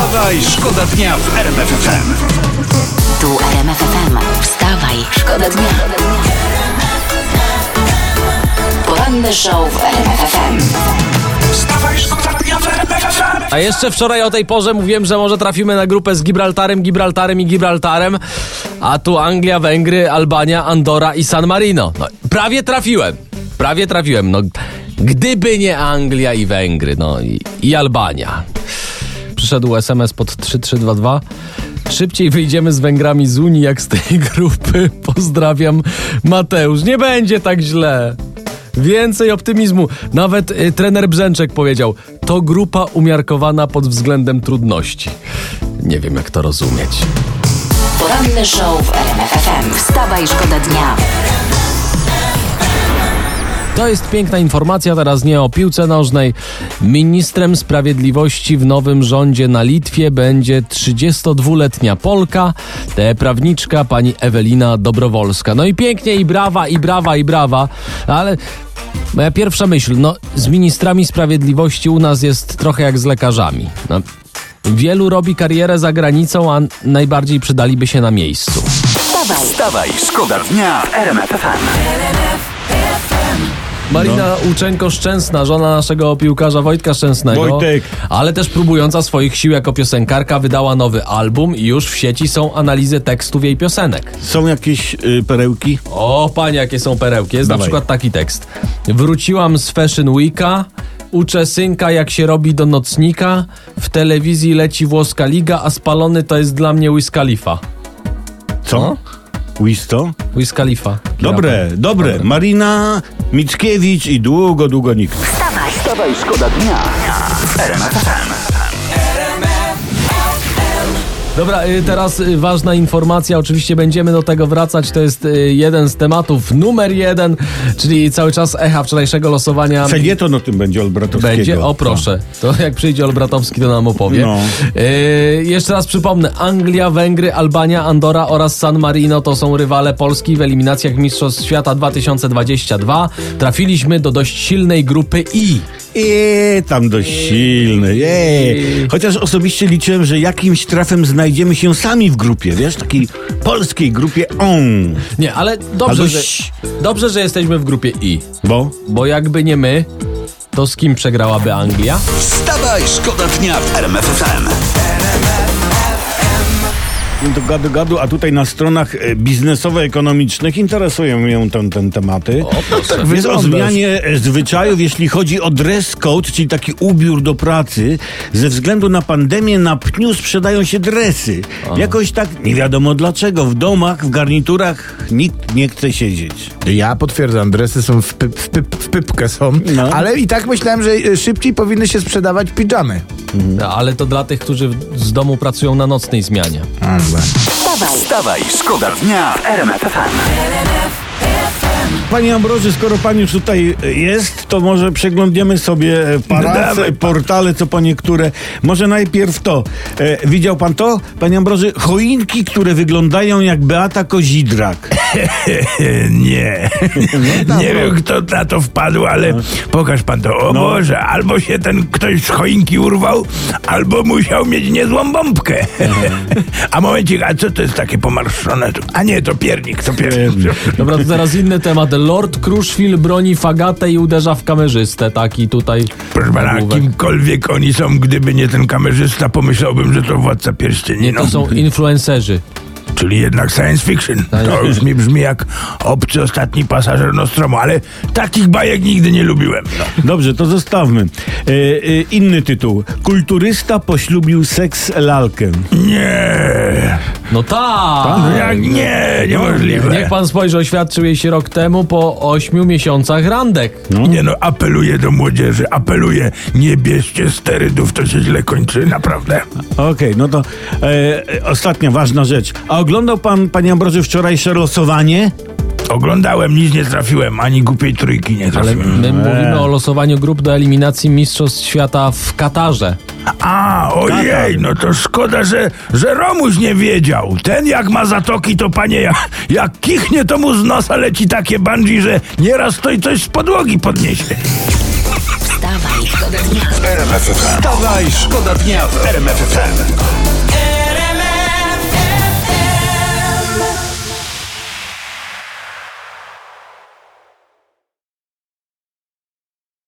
Wstawaj, szkoda dnia w RMF FM. Tu RMF FM. Wstawaj, szkoda dnia. Poranny show w RMF FM. Wstawaj, szkoda dnia w RMF FM. A jeszcze wczoraj o tej porze mówiłem, że może trafimy na grupę z Gibraltarem, Gibraltarem i Gibraltarem, a tu Anglia, Węgry, Albania, Andora i San Marino. No, prawie trafiłem. Prawie trafiłem. No, gdyby nie Anglia i Węgry, no i, i Albania. Przyszedł SMS pod 3322. Szybciej wyjdziemy z Węgrami z Unii jak z tej grupy. Pozdrawiam, Mateusz. Nie będzie tak źle. Więcej optymizmu. Nawet y, trener Brzęczek powiedział: To grupa umiarkowana pod względem trudności. Nie wiem, jak to rozumieć. Poranny show w RMF FM. Wstawaj, szkoda dnia. To jest piękna informacja, teraz nie o piłce nożnej. Ministrem sprawiedliwości w nowym rządzie na Litwie będzie 32-letnia Polka, te prawniczka pani Ewelina Dobrowolska. No i pięknie, i brawa, i brawa, i brawa, ale moja pierwsza myśl, no z ministrami sprawiedliwości u nas jest trochę jak z lekarzami. No, wielu robi karierę za granicą, a najbardziej przydaliby się na miejscu. Wstawaj, Wstawaj, szkoda dnia w RMF Marina Łuczenko-Szczęsna, żona naszego piłkarza Wojtka Szczęsnego, Wojtek. ale też próbująca swoich sił jako piosenkarka, wydała nowy album i już w sieci są analizy tekstów jej piosenek. Są jakieś y, perełki? O, panie, jakie są perełki. Jest na Dawaj. przykład taki tekst. Wróciłam z Fashion Weeka, uczę synka jak się robi do nocnika, w telewizji leci włoska liga, a spalony to jest dla mnie Wiz Khalifa. Co? No. Wisto? Wiz Khalifa. Dobre, dobre. Marina Mickiewicz i długo, długo nikt. wstawaj. Wstawaj, szkoda dnia w RMF FM. Dobra, y, teraz y, ważna informacja, oczywiście będziemy do tego wracać, to jest y, jeden z tematów numer jeden, czyli cały czas echa wczorajszego losowania. Felieton o tym będzie Olbratowskiego. Będzie? O proszę, to jak przyjdzie Olbratowski, to nam opowie. No. Y, jeszcze raz przypomnę, Anglia, Węgry, Albania, Andora oraz San Marino to są rywale Polski w eliminacjach Mistrzostw Świata 2022. Trafiliśmy do dość silnej grupy I. Eee, tam dość silny. Eee. Chociaż osobiście liczyłem, że jakimś trafem znajdziemy się sami w grupie, wiesz, takiej polskiej grupie on. Nie, ale dobrze, Albo że, ś- dobrze, że jesteśmy w grupie I. Bo? Bo jakby nie my, to z kim przegrałaby Anglia? Wstawaj, szkoda dnia w RMF FM. No to gadu, gadu, a tutaj na stronach e, biznesowo-ekonomicznych interesują mnie ten, ten tematy. O, proszę. Jest o zmianie zwyczajów, jeśli chodzi o dress code, czyli taki ubiór do pracy. Ze względu na pandemię na pniu sprzedają się dresy. Jakoś tak, nie wiadomo dlaczego, w domach, w garniturach nikt nie chce siedzieć. Ja potwierdzam, dresy są w, pyp, w, pyp, w pypkę są, No. ale i tak myślałem, że e, szybciej powinny się sprzedawać pidżamy. No, ale to dla tych, którzy z domu pracują na nocnej zmianie. A, dobra. Wstawaj, Wstawaj, szkoda dnia w RMF FM. Panie Ambroży, skoro pan już tutaj e, jest, to może przeglądniemy sobie e, parace, portale, co po niektóre. Może najpierw to. E, widział pan to, panie Ambroży? Choinki, które wyglądają jak Beata Kozidrak. Nie. Nie wiem, kto na to wpadł, ale pokaż pan to. O Boże, albo się ten ktoś z choinki urwał, albo musiał mieć niezłą bombkę. A momencik, a co to jest takie pomarszczone? tu? A nie, to piernik, to piernik. Dobra, to teraz inny temat. Lord Kruszwil broni fagatę i uderza w kamerzystę. Taki tutaj. Proszę pana, kimkolwiek oni są, gdyby nie ten kamerzysta, pomyślałbym, że to władca pierścieni. Nie, to są influencerzy. Czyli jednak science fiction. To już mi brzmi jak obcy ostatni pasażer Nostromo, ale takich bajek nigdy nie lubiłem. No. Dobrze, to zostawmy. E, e, inny tytuł. Kulturysta poślubił seks lalkę. Nie. No tak! No jak nie, niemożliwe. Niech pan spojrzy, oświadczył jej się rok temu po ośmiu miesiącach randek. Nie no, apeluję do młodzieży, apeluję, nie bierzcie sterydów, to się źle kończy, naprawdę. Okej, no to e, e, ostatnia ważna rzecz. A oglądał pan, panie Ambroży, wczorajsze losowanie? Oglądałem, nic nie trafiłem, ani głupiej trójki nie Ale trafiłem. my mówimy o losowaniu grup do eliminacji Mistrzostw Świata w Katarze. A, ojej, no to szkoda, że, że Romuś nie wiedział. Ten jak ma zatoki, to panie, jak, jak kichnie, to mu z nosa leci takie bungee, że nieraz to i coś z podłogi podniesie. wstawaj, szkoda dnia. Wstawaj, szkoda dnia w RMF FM.